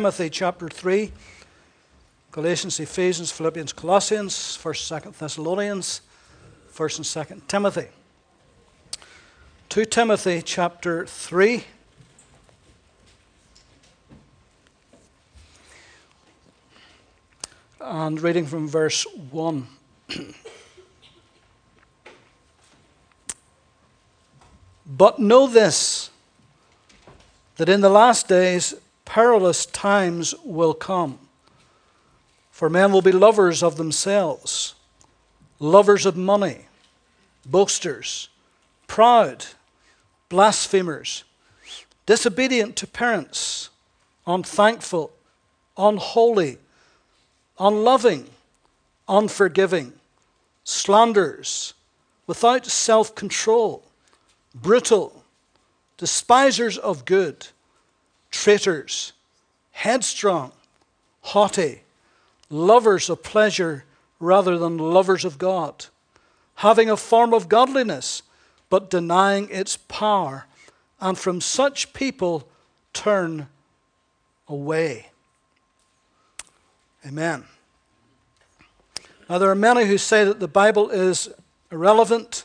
Timothy chapter 3, Galatians, Ephesians, Philippians, Colossians, 1st, 2nd Thessalonians, 1st and 2nd Timothy. 2 Timothy chapter 3. And reading from verse 1. but know this, that in the last days perilous times will come. For men will be lovers of themselves, lovers of money, boasters, proud, blasphemers, disobedient to parents, unthankful, unholy, unloving, unforgiving, slanderers, without self control, brutal, despisers of good traitors, headstrong, haughty, lovers of pleasure rather than lovers of God, having a form of godliness, but denying its power, and from such people turn away. Amen. Now, there are many who say that the Bible is irrelevant,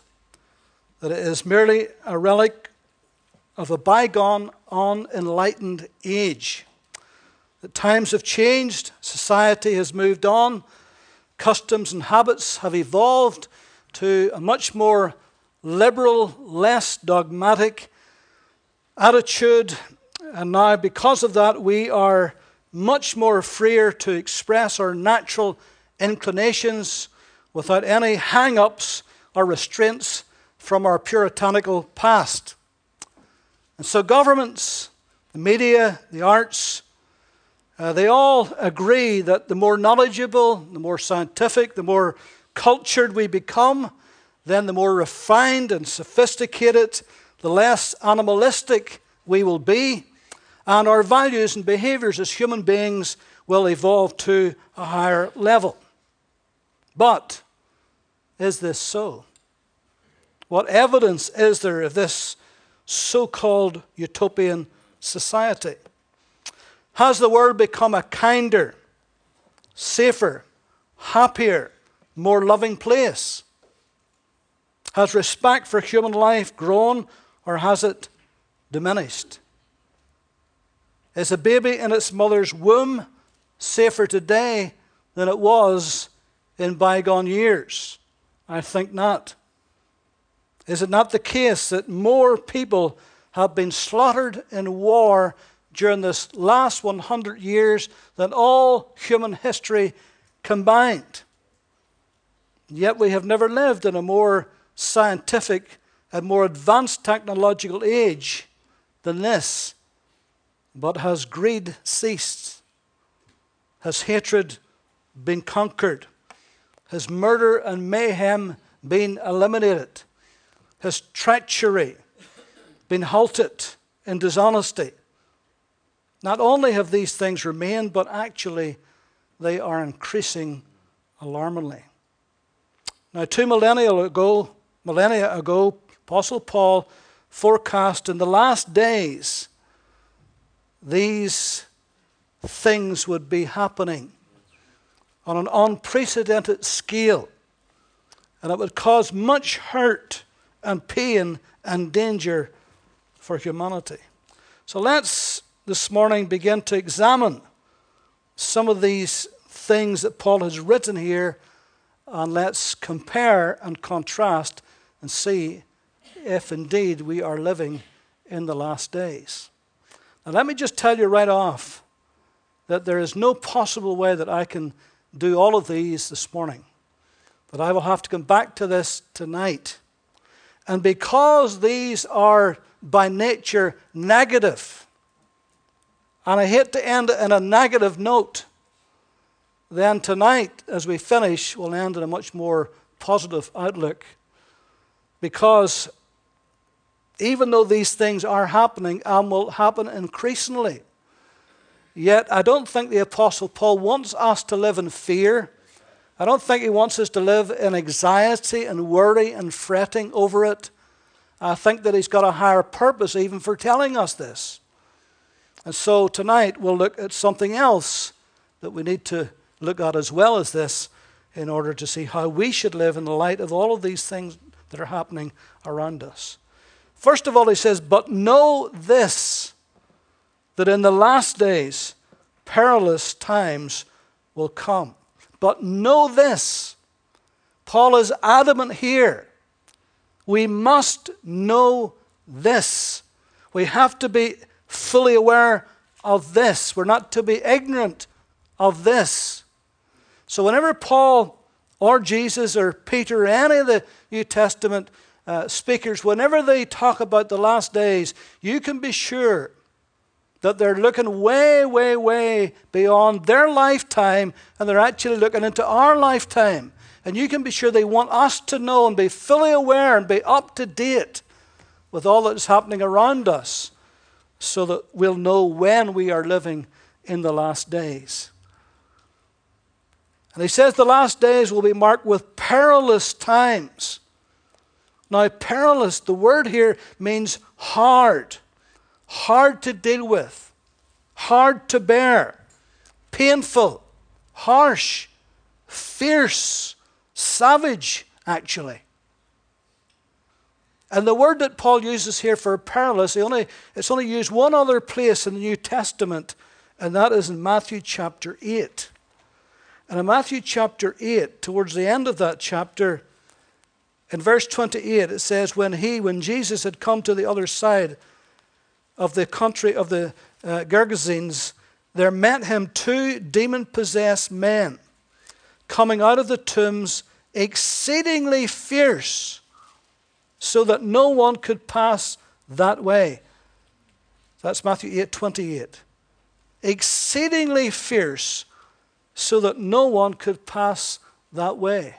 that it is merely a relic of a bygone, unenlightened age. That times have changed, society has moved on, customs and habits have evolved to a much more liberal, less dogmatic attitude. And now, because of that, we are much more freer to express our natural inclinations without any hang ups or restraints from our puritanical past. And so, governments, the media, the arts, uh, they all agree that the more knowledgeable, the more scientific, the more cultured we become, then the more refined and sophisticated, the less animalistic we will be, and our values and behaviors as human beings will evolve to a higher level. But is this so? What evidence is there of this so called utopian society? Has the world become a kinder, safer, happier, more loving place? Has respect for human life grown or has it diminished? Is a baby in its mother's womb safer today than it was in bygone years? I think not. Is it not the case that more people have been slaughtered in war during this last 100 years than all human history combined? Yet we have never lived in a more scientific and more advanced technological age than this. But has greed ceased? Has hatred been conquered? Has murder and mayhem been eliminated? Has treachery been halted in dishonesty. Not only have these things remained, but actually they are increasing alarmingly. Now, two millennia ago, millennia ago, Apostle Paul forecast in the last days these things would be happening on an unprecedented scale, and it would cause much hurt and pain and danger for humanity. So let's this morning begin to examine some of these things that Paul has written here, and let's compare and contrast and see if indeed we are living in the last days. Now, let me just tell you right off that there is no possible way that I can do all of these this morning, that I will have to come back to this tonight. And because these are by nature negative, and I hate to end in a negative note, then tonight, as we finish, we'll end in a much more positive outlook. Because even though these things are happening and will happen increasingly, yet I don't think the Apostle Paul wants us to live in fear. I don't think he wants us to live in anxiety and worry and fretting over it. I think that he's got a higher purpose even for telling us this. And so tonight we'll look at something else that we need to look at as well as this in order to see how we should live in the light of all of these things that are happening around us. First of all, he says, But know this, that in the last days perilous times will come. But know this. Paul is adamant here. We must know this. We have to be fully aware of this. We're not to be ignorant of this. So, whenever Paul or Jesus or Peter or any of the New Testament uh, speakers, whenever they talk about the last days, you can be sure that they're looking way, way, way beyond their lifetime and they're actually looking into our lifetime. And you can be sure they want us to know and be fully aware and be up to date with all that's happening around us so that we'll know when we are living in the last days. And he says the last days will be marked with perilous times. Now, perilous, the word here means hard, hard to deal with, hard to bear, painful, harsh, fierce, savage, actually. And the word that Paul uses here for perilous, only, it's only used one other place in the New Testament, and that is in Matthew chapter 8. And in Matthew chapter 8, towards the end of that chapter, in verse 28, it says, When he, when Jesus had come to the other side of the country of the uh, Gergesenes, there met him two demon possessed men coming out of the tombs, exceedingly fierce, so that no one could pass that way. That's Matthew 8 28. Exceedingly fierce so that no one could pass that way.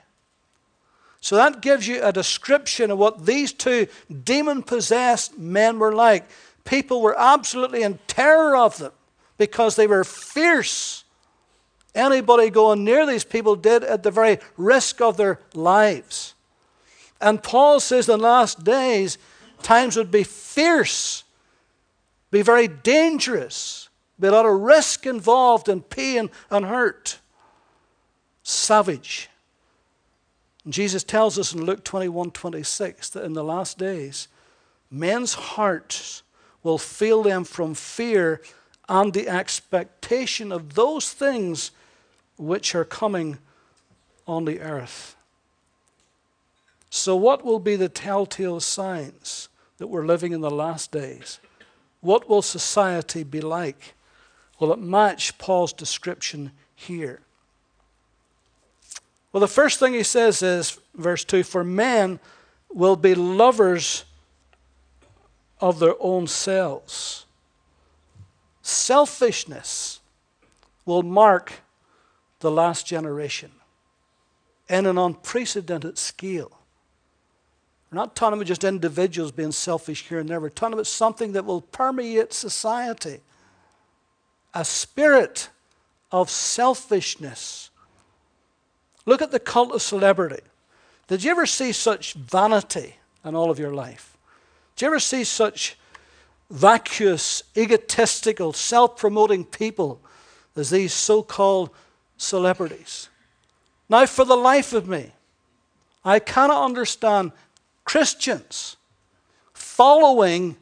So that gives you a description of what these two demon possessed men were like. People were absolutely in terror of them because they were fierce. Anybody going near these people did at the very risk of their lives. And Paul says in the last days, times would be fierce, be very dangerous be a lot of risk involved in pain and hurt. Savage. And Jesus tells us in Luke 21 26 that in the last days, men's hearts will fail them from fear and the expectation of those things which are coming on the earth. So, what will be the telltale signs that we're living in the last days? What will society be like? Will it match Paul's description here? Well, the first thing he says is, verse 2 For men will be lovers of their own selves. Selfishness will mark the last generation in an unprecedented scale. We're not talking about just individuals being selfish here and there. We're talking about something that will permeate society a spirit of selfishness. Look at the cult of celebrity. Did you ever see such vanity in all of your life? Did you ever see such vacuous, egotistical, self promoting people as these so called celebrities? Now, for the life of me, I cannot understand Christians following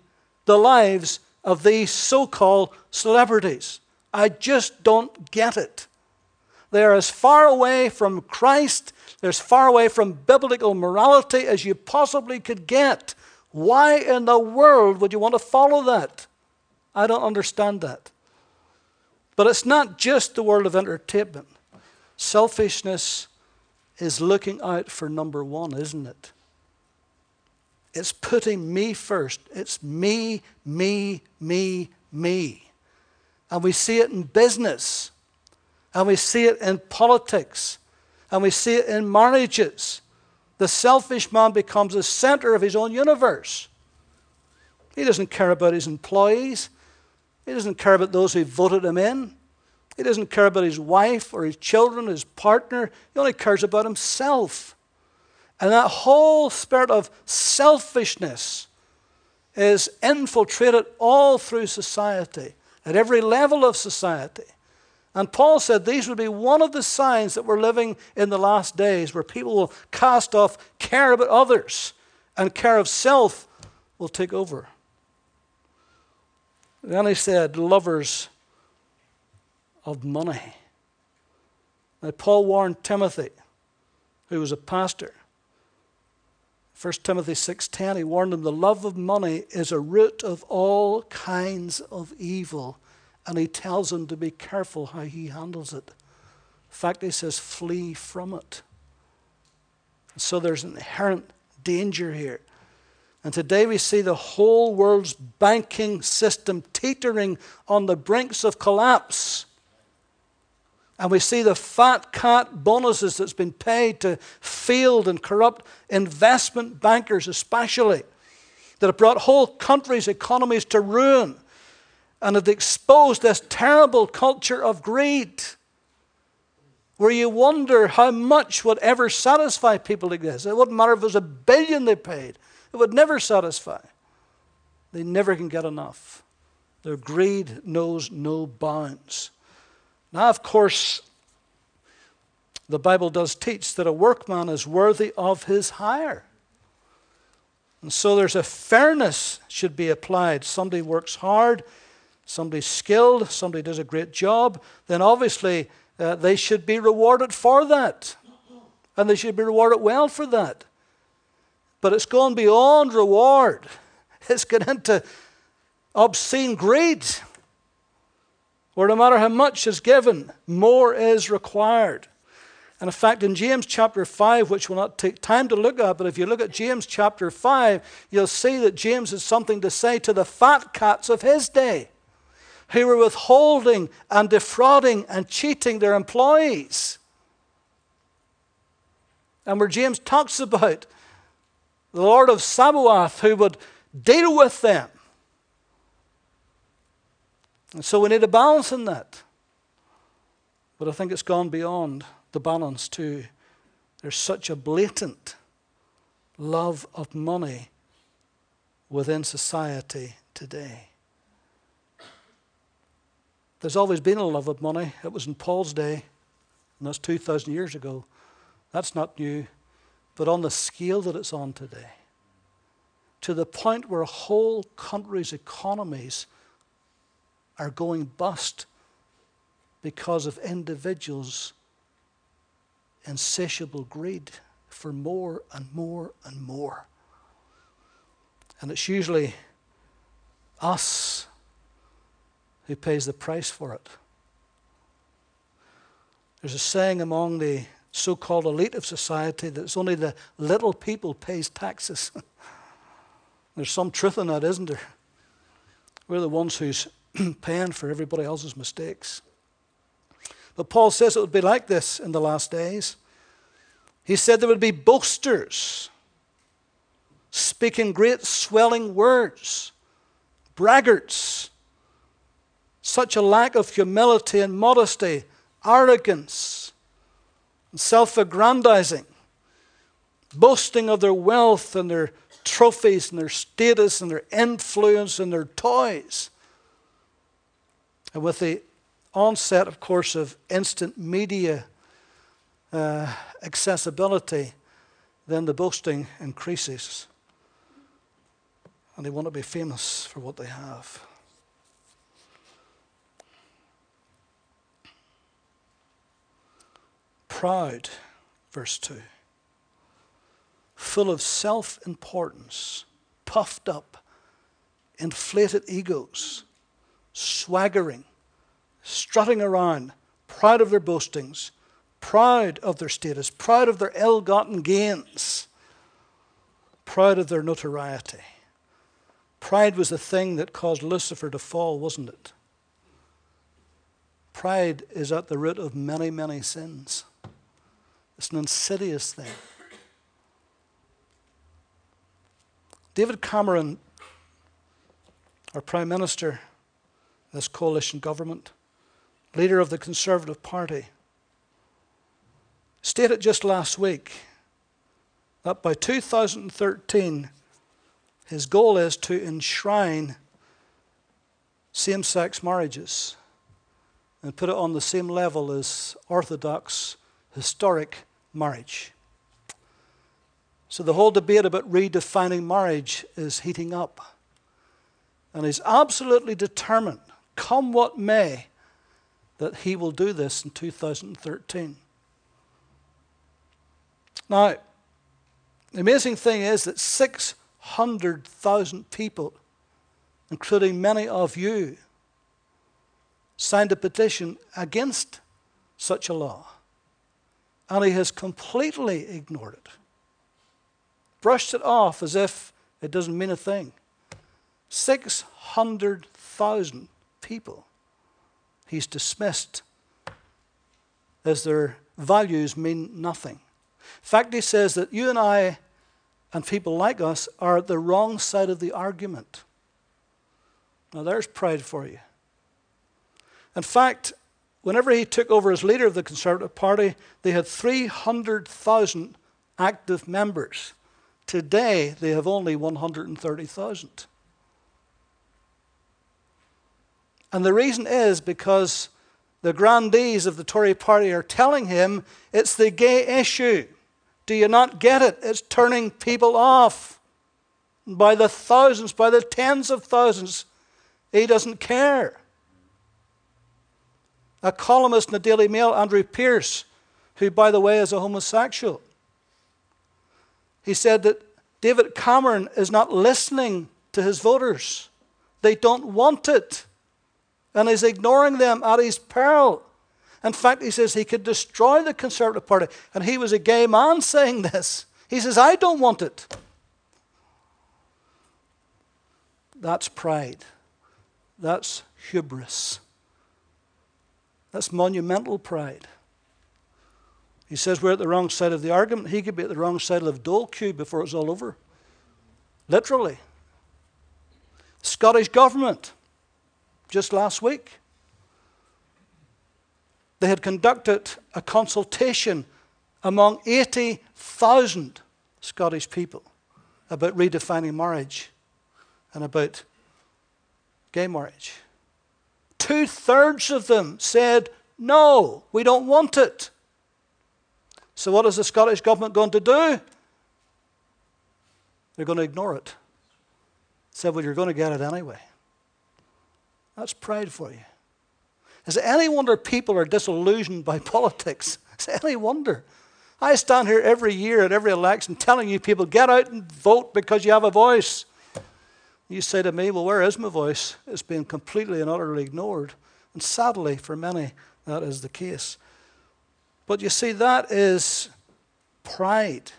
the lives of these so called celebrities. I just don't get it. They're as far away from Christ, they're as far away from biblical morality as you possibly could get. Why in the world would you want to follow that? I don't understand that. But it's not just the world of entertainment. Selfishness is looking out for number one, isn't it? It's putting me first. It's me, me, me, me. And we see it in business. And we see it in politics. And we see it in marriages. The selfish man becomes the center of his own universe. He doesn't care about his employees. He doesn't care about those who voted him in. He doesn't care about his wife or his children, his partner. He only cares about himself. And that whole spirit of selfishness is infiltrated all through society at every level of society. And Paul said these would be one of the signs that we're living in the last days, where people will cast off care about others and care of self will take over. Then he said, lovers of money. Now, Paul warned Timothy, who was a pastor. 1 Timothy 6:10 he warned him the love of money is a root of all kinds of evil and he tells him to be careful how he handles it. In fact, he says flee from it. So there's an inherent danger here. And today we see the whole world's banking system teetering on the brinks of collapse. And we see the fat cat bonuses that's been paid to failed and corrupt investment bankers, especially, that have brought whole countries' economies to ruin and it exposed this terrible culture of greed where you wonder how much would ever satisfy people like this. It wouldn't matter if it was a billion they paid, it would never satisfy. They never can get enough. Their greed knows no bounds. Now, of course, the Bible does teach that a workman is worthy of his hire. And so there's a fairness should be applied. Somebody works hard, somebody's skilled, somebody does a great job, then obviously uh, they should be rewarded for that. And they should be rewarded well for that. But it's gone beyond reward, it's gone into obscene greed, where no matter how much is given, more is required. And in fact, in James chapter 5, which we'll not take time to look at, but if you look at James chapter 5, you'll see that James has something to say to the fat cats of his day who were withholding and defrauding and cheating their employees. And where James talks about the Lord of Sabaoth who would deal with them. And so we need a balance in that. But I think it's gone beyond the balance too. There's such a blatant love of money within society today. There's always been a love of money. It was in Paul's day, and that's 2,000 years ago. That's not new, but on the scale that it's on today, to the point where whole countries' economies are going bust because of individuals' insatiable greed for more and more and more. And it's usually us who pays the price for it. There's a saying among the so called elite of society that it's only the little people pays taxes. There's some truth in that, isn't there? We're the ones who's paying for everybody else's mistakes. But Paul says it would be like this in the last days. He said there would be boasters, speaking great swelling words, braggarts, such a lack of humility and modesty, arrogance, self aggrandizing, boasting of their wealth and their trophies and their status and their influence and their toys. And with the onset, of course, of instant media uh, accessibility, then the boasting increases. And they want to be famous for what they have. Proud, verse 2, full of self importance, puffed up, inflated egos, swaggering, strutting around, proud of their boastings, proud of their status, proud of their ill gotten gains, proud of their notoriety. Pride was the thing that caused Lucifer to fall, wasn't it? Pride is at the root of many, many sins. It's an insidious thing. David Cameron, our Prime Minister, this coalition government, leader of the Conservative Party, stated just last week that by 2013, his goal is to enshrine same sex marriages and put it on the same level as Orthodox historic marriage. So the whole debate about redefining marriage is heating up. And he's absolutely determined, come what may, that he will do this in 2013. Now, the amazing thing is that 600,000 people, including many of you, signed a petition against such a law. And he has completely ignored it, brushed it off as if it doesn't mean a thing. 600,000 people he's dismissed as their values mean nothing. In fact, he says that you and I and people like us are at the wrong side of the argument. Now, there's pride for you. In fact, whenever he took over as leader of the Conservative Party, they had 300,000 active members. Today, they have only 130,000. And the reason is because the grandees of the Tory party are telling him it's the gay issue. Do you not get it? It's turning people off by the thousands, by the tens of thousands. He doesn't care. A columnist in the Daily Mail, Andrew Pierce, who, by the way, is a homosexual, he said that David Cameron is not listening to his voters. They don't want it. And he's ignoring them at his peril. In fact, he says he could destroy the Conservative Party. And he was a gay man saying this. He says, I don't want it. That's pride. That's hubris. That's monumental pride. He says we're at the wrong side of the argument. He could be at the wrong side of dole queue before it's all over. Literally. Scottish government, just last week, they had conducted a consultation among 80,000 Scottish people about redefining marriage and about gay marriage. Two thirds of them said, No, we don't want it. So, what is the Scottish government going to do? They're going to ignore it. Said, Well, you're going to get it anyway. That's pride for you. Is it any wonder people are disillusioned by politics? Is it any wonder? I stand here every year at every election telling you people, get out and vote because you have a voice. You say to me, well, where is my voice? It's been completely and utterly ignored. And sadly, for many, that is the case. But you see, that is pride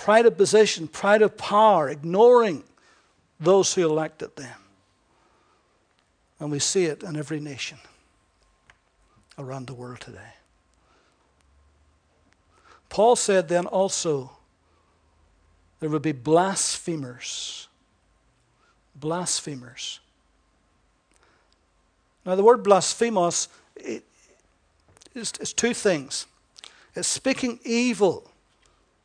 pride of position, pride of power, ignoring those who elected them. And we see it in every nation around the world today. Paul said then also there would be blasphemers. Blasphemers. Now, the word blasphemos is, is two things it's speaking evil,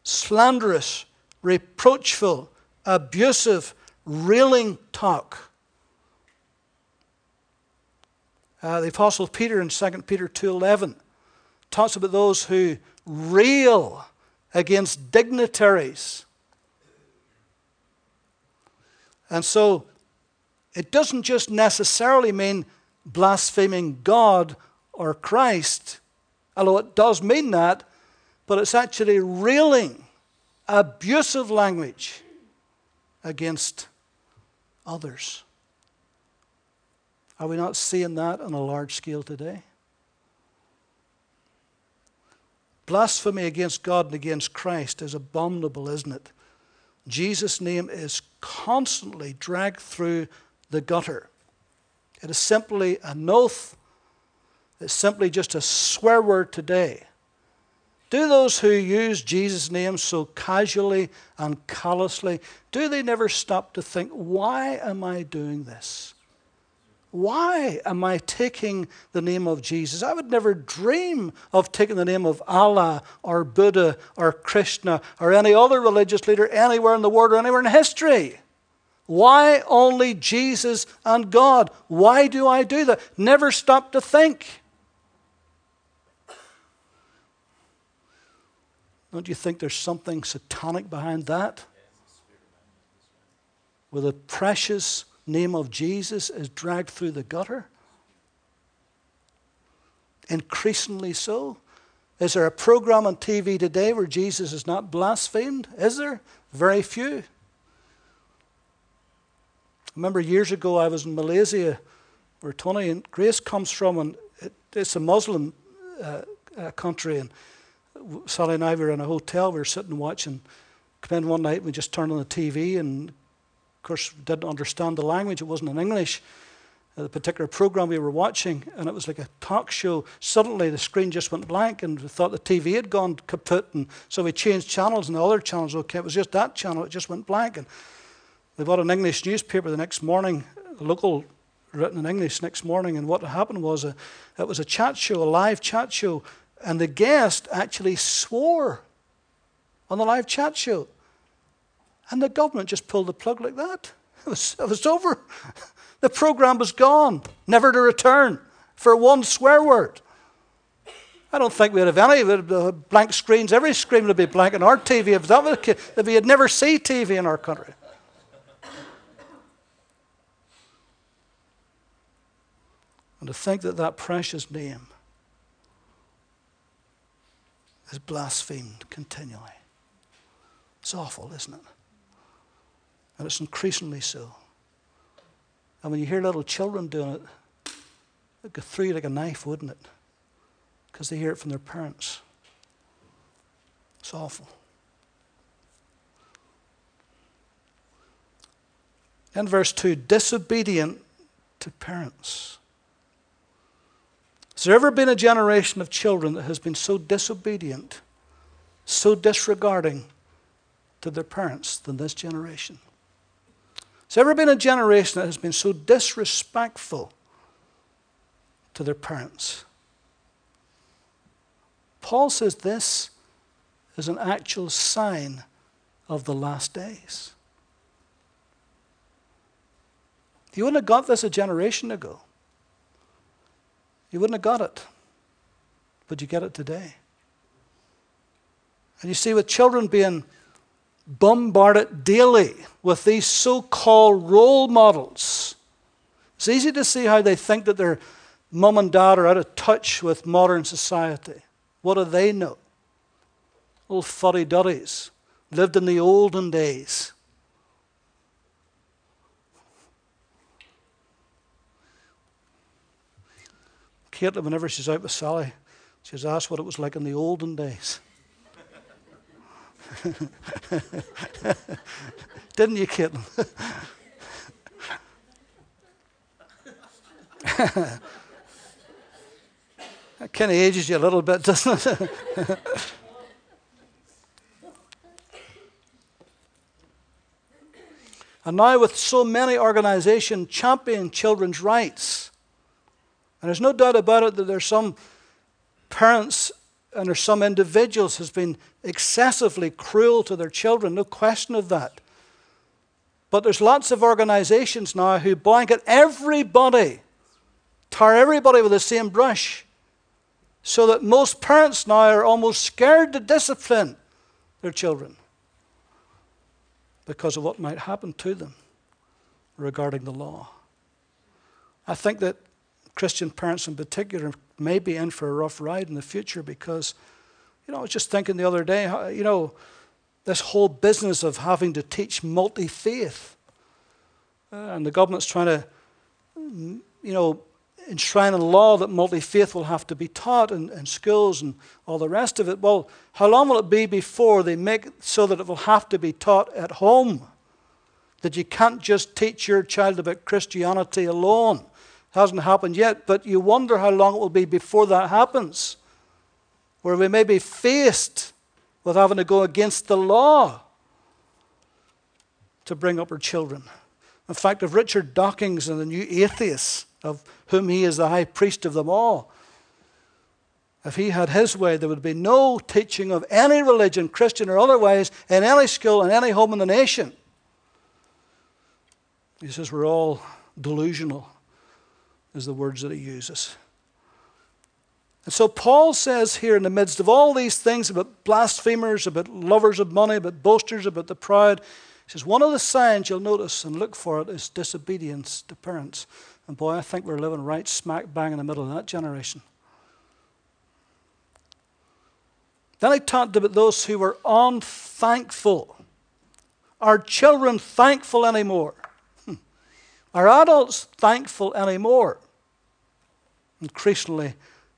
slanderous, reproachful, abusive, railing talk. Uh, the Apostle Peter in 2 Peter 2.11 talks about those who rail against dignitaries. And so it doesn't just necessarily mean blaspheming God or Christ, although it does mean that, but it's actually railing, abusive language against others. Are we not seeing that on a large scale today? Blasphemy against God and against Christ is abominable, isn't it? Jesus' name is constantly dragged through the gutter. It is simply an oath, it's simply just a swear word today. Do those who use Jesus' name so casually and callously, do they never stop to think, why am I doing this? Why am I taking the name of Jesus? I would never dream of taking the name of Allah or Buddha or Krishna or any other religious leader anywhere in the world or anywhere in history. Why only Jesus and God? Why do I do that? Never stop to think. Don't you think there's something satanic behind that? With a precious name of Jesus is dragged through the gutter? Increasingly so. Is there a program on TV today where Jesus is not blasphemed? Is there? Very few. I remember years ago I was in Malaysia where Tony and Grace comes from, and it's a Muslim uh, uh, country. And Sally and I were in a hotel, we were sitting watching. Come in one night, we just turned on the TV, and course, didn't understand the language, it wasn't in English uh, the particular program we were watching, and it was like a talk show. Suddenly, the screen just went blank, and we thought the TV had gone kaput, and so we changed channels, and the other channels, okay, it was just that channel, it just went blank. And we bought an English newspaper the next morning, local written in English next morning, and what happened was a, it was a chat show, a live chat show, and the guest actually swore on the live chat show. And the government just pulled the plug like that. It was, it was over. The program was gone, never to return for one swear word. I don't think we'd have any uh, blank screens. Every screen would be blank on our TV if that was if we had never seen TV in our country. And to think that that precious name is blasphemed continually. It's awful, isn't it? And it's increasingly so. And when you hear little children doing it, it'd go through you like a knife, wouldn't it? Because they hear it from their parents. It's awful. In verse 2, disobedient to parents. Has there ever been a generation of children that has been so disobedient, so disregarding to their parents than this generation? Has ever been a generation that has been so disrespectful to their parents? Paul says this is an actual sign of the last days. You wouldn't have got this a generation ago. You wouldn't have got it. But you get it today. And you see, with children being bombarded daily with these so called role models. It's easy to see how they think that their mum and dad are out of touch with modern society. What do they know? Old fuddy duddies lived in the olden days. Caitlin, whenever she's out with Sally, she's asked what it was like in the olden days. Didn't you, kitten? that kind of ages you a little bit, doesn't it? and now, with so many organizations championing children's rights, and there's no doubt about it that there's some parents and there's some individuals has been excessively cruel to their children, no question of that. But there's lots of organizations now who blanket everybody, tar everybody with the same brush, so that most parents now are almost scared to discipline their children because of what might happen to them regarding the law. I think that Christian parents in particular may be in for a rough ride in the future because, you know, I was just thinking the other day, you know, this whole business of having to teach multi faith. Uh, and the government's trying to, you know, enshrine a law that multi faith will have to be taught in, in schools and all the rest of it. Well, how long will it be before they make it so that it will have to be taught at home? That you can't just teach your child about Christianity alone hasn't happened yet, but you wonder how long it will be before that happens, where we may be faced with having to go against the law to bring up our children. In fact, if Richard Dawkins and the new atheists, of whom he is the high priest of them all, if he had his way, there would be no teaching of any religion, Christian or otherwise, in any school, in any home in the nation. He says we're all delusional, is the words that he uses. And so Paul says here, in the midst of all these things about blasphemers, about lovers of money, about boasters, about the proud, he says, one of the signs you'll notice and look for it is disobedience to parents. And boy, I think we're living right smack bang in the middle of that generation. Then he talked about those who were unthankful. Are children thankful anymore? Hmm. Are adults thankful anymore? Increasingly,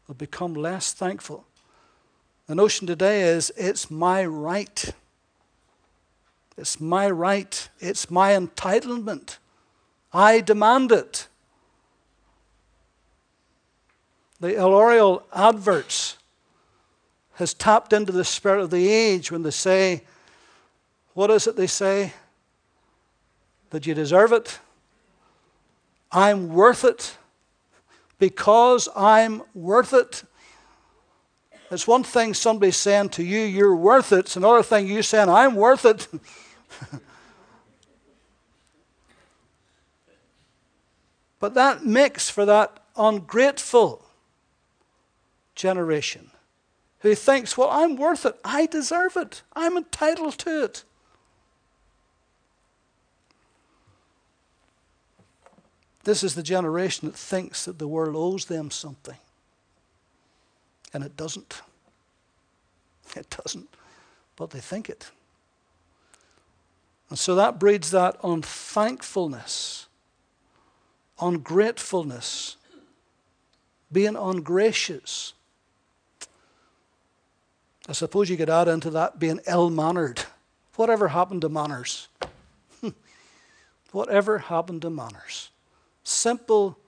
they'll become less thankful. The notion today is it's my right. It's my right. It's my entitlement. I demand it. The L'Oreal adverts has tapped into the spirit of the age when they say, what is it they say? That you deserve it. I'm worth it because I'm worth it. It's one thing somebody saying to you, you're worth it. It's another thing you saying, I'm worth it. but that makes for that ungrateful generation who thinks, well, I'm worth it. I deserve it. I'm entitled to it. This is the generation that thinks that the world owes them something. And it doesn't. It doesn't. But they think it. And so that breeds that unthankfulness, ungratefulness, being ungracious. I suppose you could add into that being ill mannered. Whatever happened to manners? Whatever happened to manners? Simple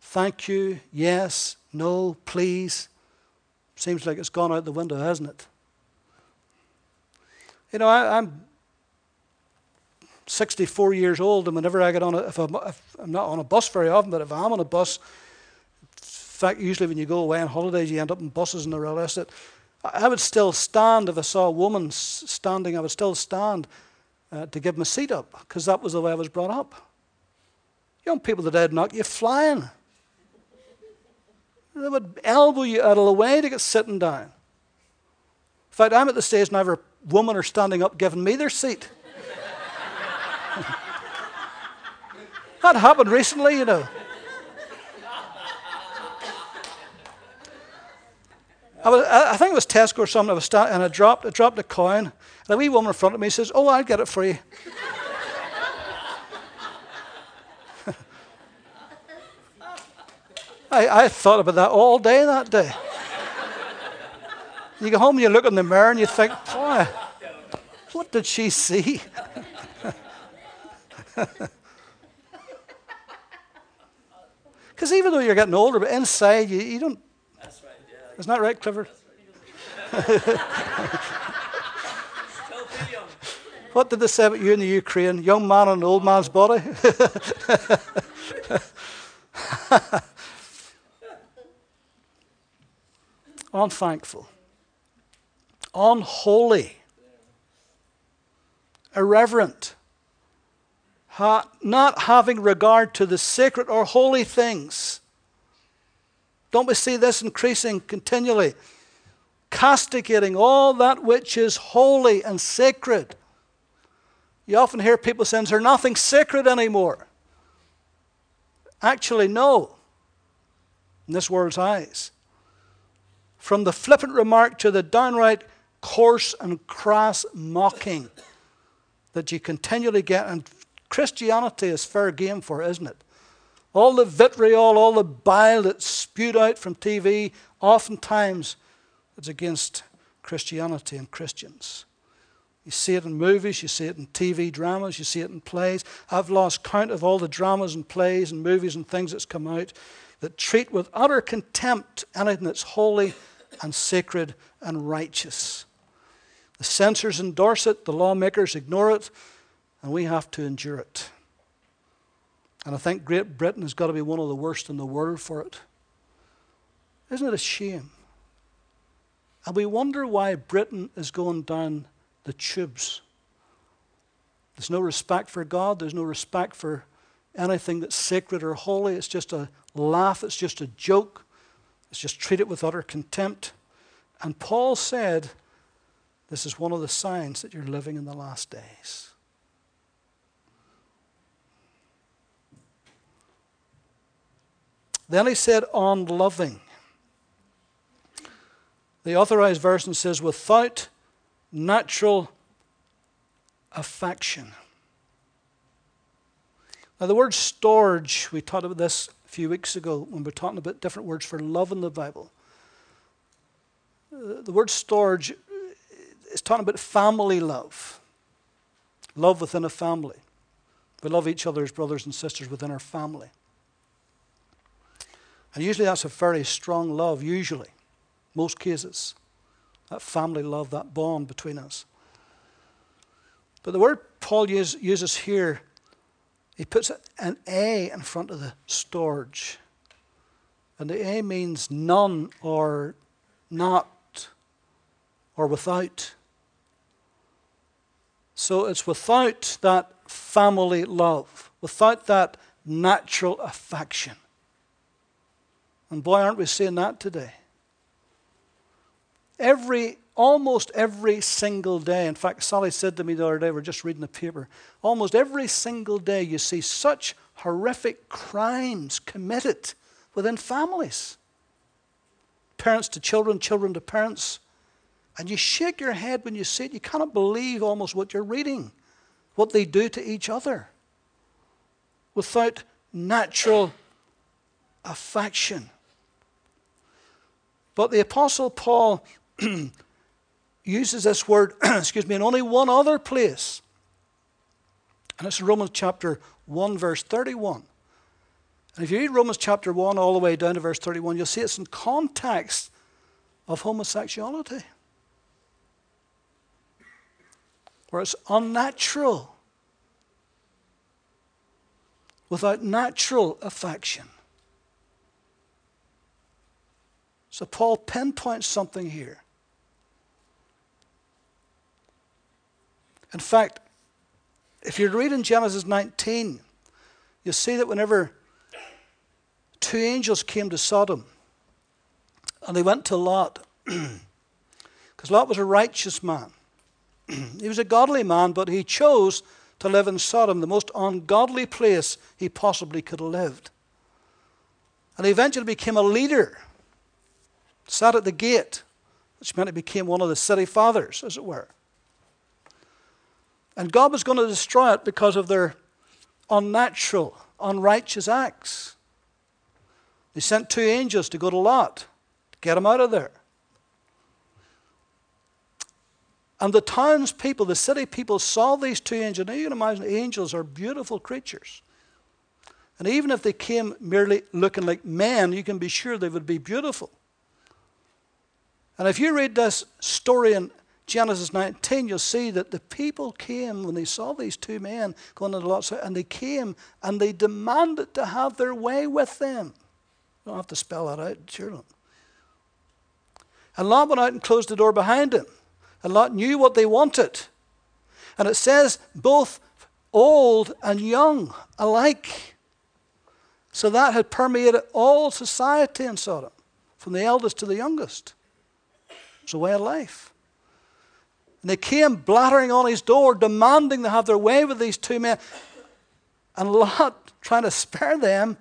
thank you, yes, no, please. Seems like it's gone out the window, hasn't it? You know, I, am 64 years old, and whenever I get on a, if I'm, if I'm not on a bus very often, but if I'm on a bus, in fact, usually when you go away on holidays, you end up in buses and the rest of it. I would still stand if I saw a woman standing, I would still stand uh, to give my seat up, because that was the way I was brought up. Young people today would knock you flying. They would elbow you out of the way to get sitting down. In fact, I'm at the stage now where women are standing up giving me their seat. that happened recently, you know. I, was, I think it was Tesco or something. I was sta- and I dropped, I dropped a coin. And a wee woman in front of me says, "Oh, I'll get it for you." I, I thought about that all day that day. You go home and you look in the mirror and you think, boy, what did she see? Because even though you're getting older, but inside you, you don't. That's right, yeah. Isn't that right, Clifford? what did they say about you in the Ukraine? Young man in an old man's body? unthankful, unholy, irreverent, ha- not having regard to the sacred or holy things. Don't we see this increasing continually? Castigating all that which is holy and sacred. You often hear people saying there's nothing sacred anymore. Actually, no, in this world's eyes. From the flippant remark to the downright coarse and crass mocking that you continually get. And Christianity is fair game for, isn't it? All the vitriol, all the bile that's spewed out from TV, oftentimes it's against Christianity and Christians. You see it in movies, you see it in TV dramas, you see it in plays. I've lost count of all the dramas and plays and movies and things that's come out that treat with utter contempt anything that's holy and sacred and righteous. The censors endorse it, the lawmakers ignore it, and we have to endure it. And I think Great Britain has got to be one of the worst in the world for it. Isn't it a shame? And we wonder why Britain is going down the tubes. There's no respect for God, there's no respect for anything that's sacred or holy. It's just a laugh, it's just a joke, it's just treat it with utter contempt. And Paul said, This is one of the signs that you're living in the last days. Then he said, On loving. The authorized version says, Without natural affection. Now, the word storge, we talked about this few weeks ago when we were talking about different words for love in the Bible. Uh, the word storge is talking about family love, love within a family. We love each other as brothers and sisters within our family. And usually that's a very strong love, usually, most cases. That family love, that bond between us. But the word Paul use, uses here he puts an A in front of the storge. And the A means none or not or without. So it's without that family love, without that natural affection. And boy, aren't we seeing that today? Every almost every single day, in fact, Sally said to me the other day, we're just reading the paper, almost every single day you see such horrific crimes committed within families. Parents to children, children to parents. And you shake your head when you see it. You cannot believe almost what you're reading, what they do to each other without natural affection. But the Apostle Paul uses this word, excuse me, in only one other place. And it's Romans chapter 1, verse 31. And if you read Romans chapter 1 all the way down to verse 31, you'll see it's in context of homosexuality, where it's unnatural, without natural affection. So Paul pinpoints something here. In fact, if you read in Genesis 19, you'll see that whenever two angels came to Sodom and they went to Lot, because Lot was a righteous man. he was a godly man, but he chose to live in Sodom, the most ungodly place he possibly could have lived. And he eventually became a leader, sat at the gate, which meant he became one of the city fathers, as it were. And God was going to destroy it because of their unnatural, unrighteous acts. He sent two angels to go to Lot to get him out of there. And the townspeople, the city people, saw these two angels. Now you can imagine angels are beautiful creatures. And even if they came merely looking like men, you can be sure they would be beautiful. And if you read this story in Genesis 19, you'll see that the people came when they saw these two men going into Lot's and they came and they demanded to have their way with them. You don't have to spell that out, don't. And Lot went out and closed the door behind him. And Lot knew what they wanted. And it says both old and young alike. So that had permeated all society in Sodom, from the eldest to the youngest. It's a way of life. And they came blattering on his door, demanding to have their way with these two men. And Lot, trying to spare them,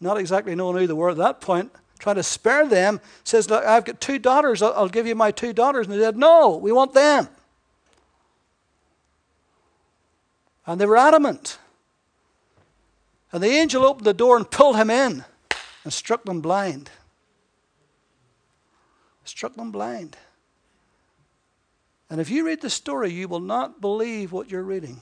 not exactly knowing who they were at that point, trying to spare them, says, Look, I've got two daughters. I'll, I'll give you my two daughters. And they said, No, we want them. And they were adamant. And the angel opened the door and pulled him in and struck them blind. Struck them blind. And if you read the story, you will not believe what you're reading.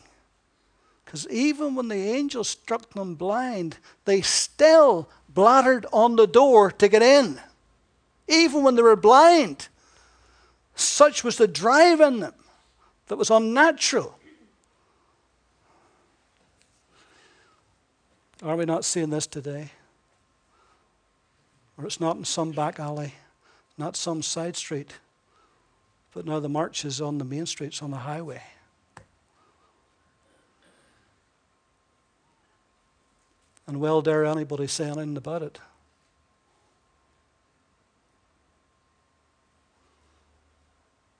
Because even when the angel struck them blind, they still blattered on the door to get in. Even when they were blind. Such was the drive in them that was unnatural. Are we not seeing this today? Or it's not in some back alley, not some side street but now the march is on the main streets, on the highway. And well dare anybody say anything about it.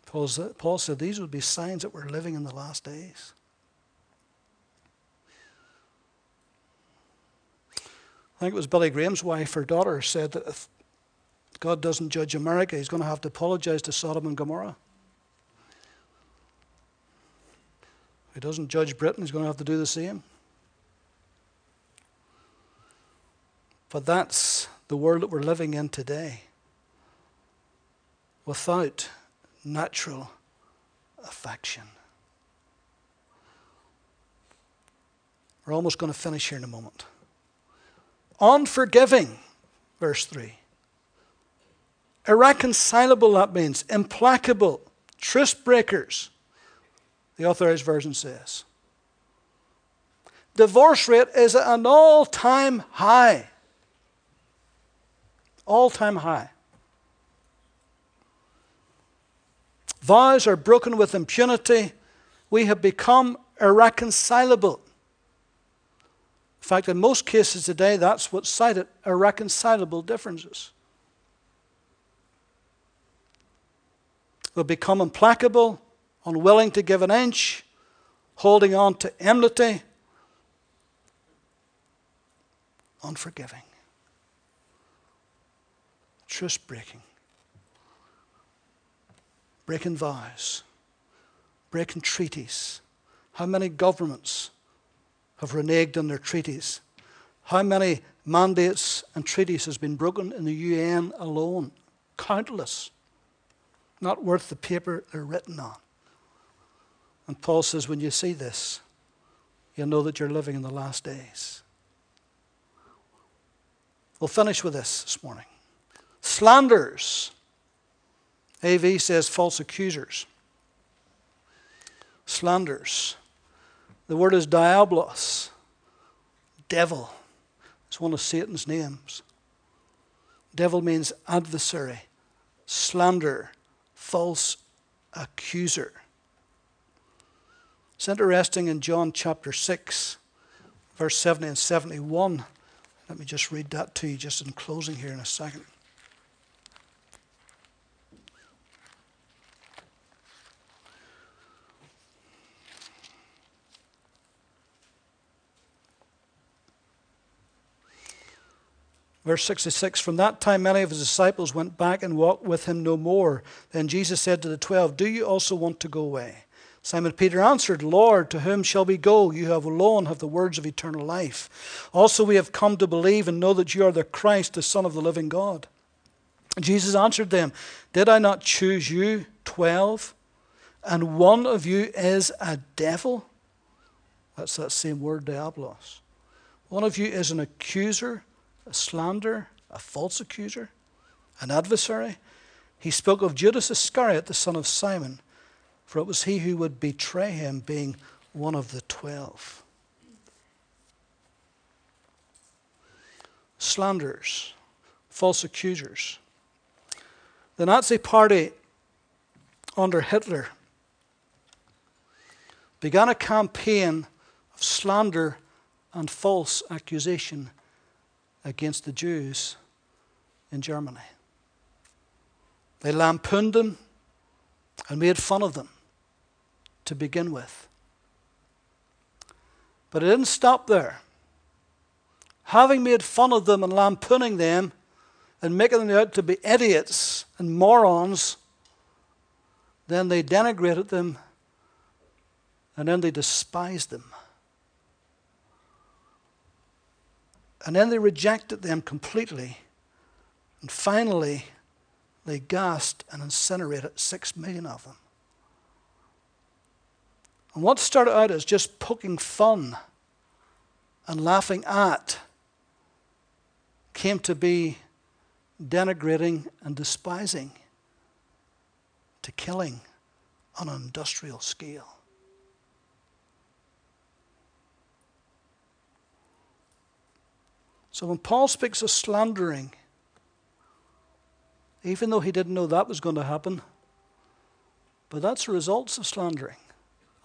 Paul said these would be signs that we're living in the last days. I think it was Billy Graham's wife, her daughter said that God doesn't judge America, he's going to have to apologize to Sodom and Gomorrah. If he doesn't judge Britain, he's going to have to do the same. But that's the world that we're living in today without natural affection. We're almost going to finish here in a moment. Unforgiving, verse 3. Irreconcilable, that means. Implacable. Truce breakers, the authorized version says. Divorce rate is at an all time high. All time high. Vows are broken with impunity. We have become irreconcilable. In fact, in most cases today, that's what's cited irreconcilable differences. We've become implacable, unwilling to give an inch, holding on to enmity, unforgiving, truce breaking breaking vows, breaking treaties. How many governments have reneged on their treaties? How many mandates and treaties has been broken in the UN alone? Countless. Not worth the paper they're written on. And Paul says, when you see this, you'll know that you're living in the last days. We'll finish with this this morning. Slanders AV says false accusers, slanders. The word is diabolos, devil. It's one of Satan's names. Devil means adversary, slander, false accuser. It's interesting in John chapter 6, verse 70 and 71. Let me just read that to you just in closing here in a second. Verse 66 From that time, many of his disciples went back and walked with him no more. Then Jesus said to the twelve, Do you also want to go away? Simon Peter answered, Lord, to whom shall we go? You have alone have the words of eternal life. Also, we have come to believe and know that you are the Christ, the Son of the living God. Jesus answered them, Did I not choose you, twelve, and one of you is a devil? That's that same word, diabolos. One of you is an accuser a slanderer, a false accuser, an adversary. He spoke of Judas Iscariot, the son of Simon, for it was he who would betray him, being one of the twelve. Slanderers, false accusers. The Nazi Party under Hitler began a campaign of slander and false accusation against the Jews in Germany. They lampooned them and made fun of them to begin with. But it didn't stop there. Having made fun of them and lampooning them and making them out to be idiots and morons, then they denigrated them and then they despised them. And then they rejected them completely. And finally, they gassed and incinerated six million of them. And what started out as just poking fun and laughing at came to be denigrating and despising to killing on an industrial scale. So when Paul speaks of slandering, even though he didn't know that was going to happen, but that's the results of slandering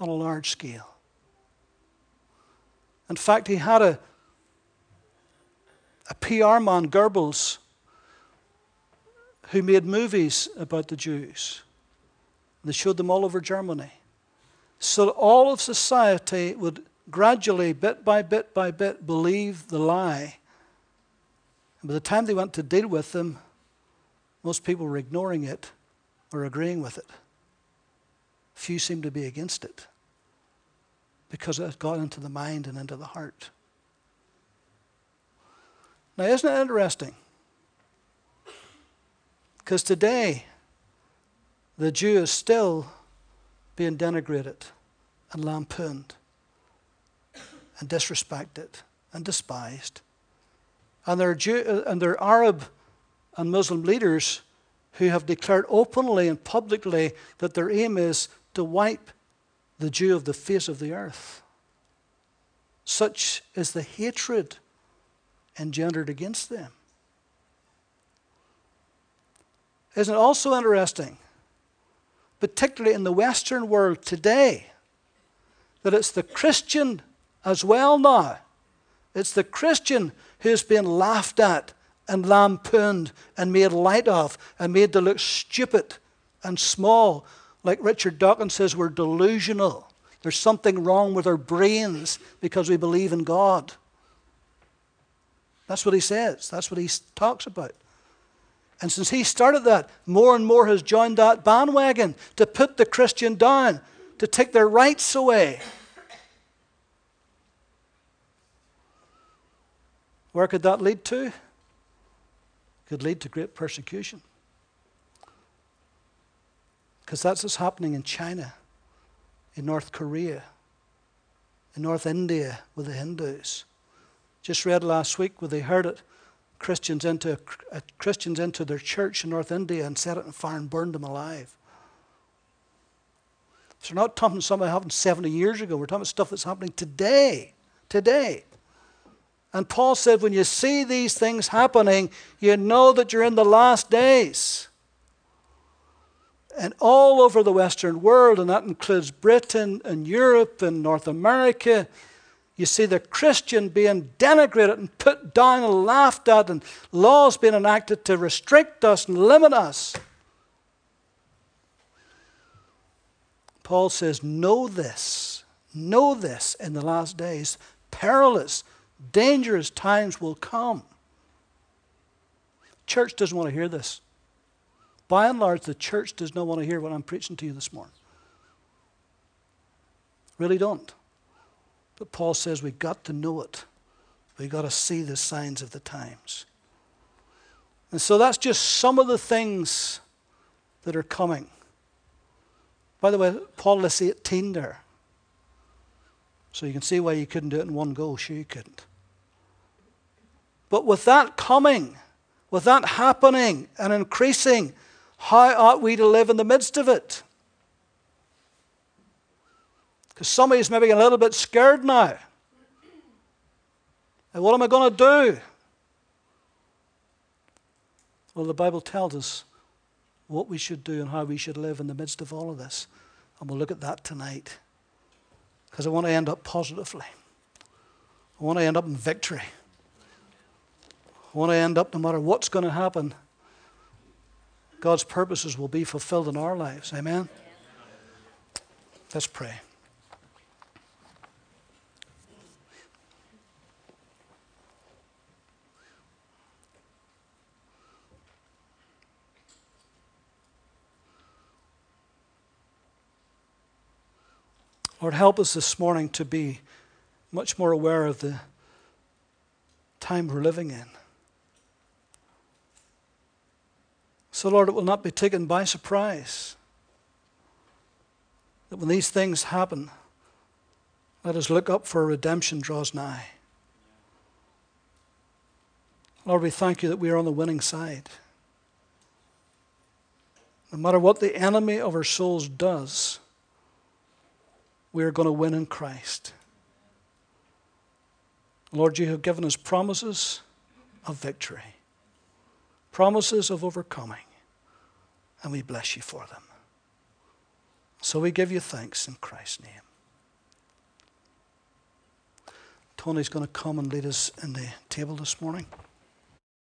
on a large scale. In fact, he had a a PR man, Goebbels, who made movies about the Jews. They showed them all over Germany. So all of society would gradually, bit by bit by bit, believe the lie. By the time they went to deal with them, most people were ignoring it or agreeing with it. Few seemed to be against it because it had got into the mind and into the heart. Now, isn't it interesting? Because today, the Jew is still being denigrated and lampooned and disrespected and despised. And there, are Jew, uh, and there are Arab and Muslim leaders who have declared openly and publicly that their aim is to wipe the Jew of the face of the earth. Such is the hatred engendered against them. Isn't it also interesting, particularly in the Western world today, that it's the Christian as well now? It's the Christian who's been laughed at and lampooned and made light of and made to look stupid and small. Like Richard Dawkins says, we're delusional. There's something wrong with our brains because we believe in God. That's what he says. That's what he talks about. And since he started that, more and more has joined that bandwagon to put the Christian down, to take their rights away. Where could that lead to? Could lead to great persecution. Because that's what's happening in China, in North Korea, in North India with the Hindus. Just read last week where they heard it Christians into, uh, Christians into their church in North India and set it on fire and burned them alive. So we're not talking something that happened 70 years ago. We're talking about stuff that's happening today. Today. And Paul said, when you see these things happening, you know that you're in the last days. And all over the Western world, and that includes Britain and Europe and North America, you see the Christian being denigrated and put down and laughed at, and laws being enacted to restrict us and limit us. Paul says, Know this, know this in the last days, perilous, dangerous times will come. Church doesn't want to hear this. By and large, the church does not want to hear what I'm preaching to you this morning. Really don't. But Paul says we've got to know it. We've got to see the signs of the times. And so that's just some of the things that are coming. By the way, Paul lists 18 there. So you can see why you couldn't do it in one go. Sure, you couldn't. But with that coming, with that happening and increasing, how ought we to live in the midst of it? Because somebody's maybe a little bit scared now. And what am I going to do? Well, the Bible tells us what we should do and how we should live in the midst of all of this. And we'll look at that tonight. Because I want to end up positively. I want to end up in victory. I want to end up, no matter what's going to happen, God's purposes will be fulfilled in our lives. Amen? Let's pray. Lord, help us this morning to be much more aware of the time we're living in. So, Lord, it will not be taken by surprise that when these things happen, let us look up for redemption draws nigh. Lord, we thank you that we are on the winning side. No matter what the enemy of our souls does, we are going to win in Christ. Lord, you have given us promises of victory, promises of overcoming, and we bless you for them. So we give you thanks in Christ's name. Tony's going to come and lead us in the table this morning.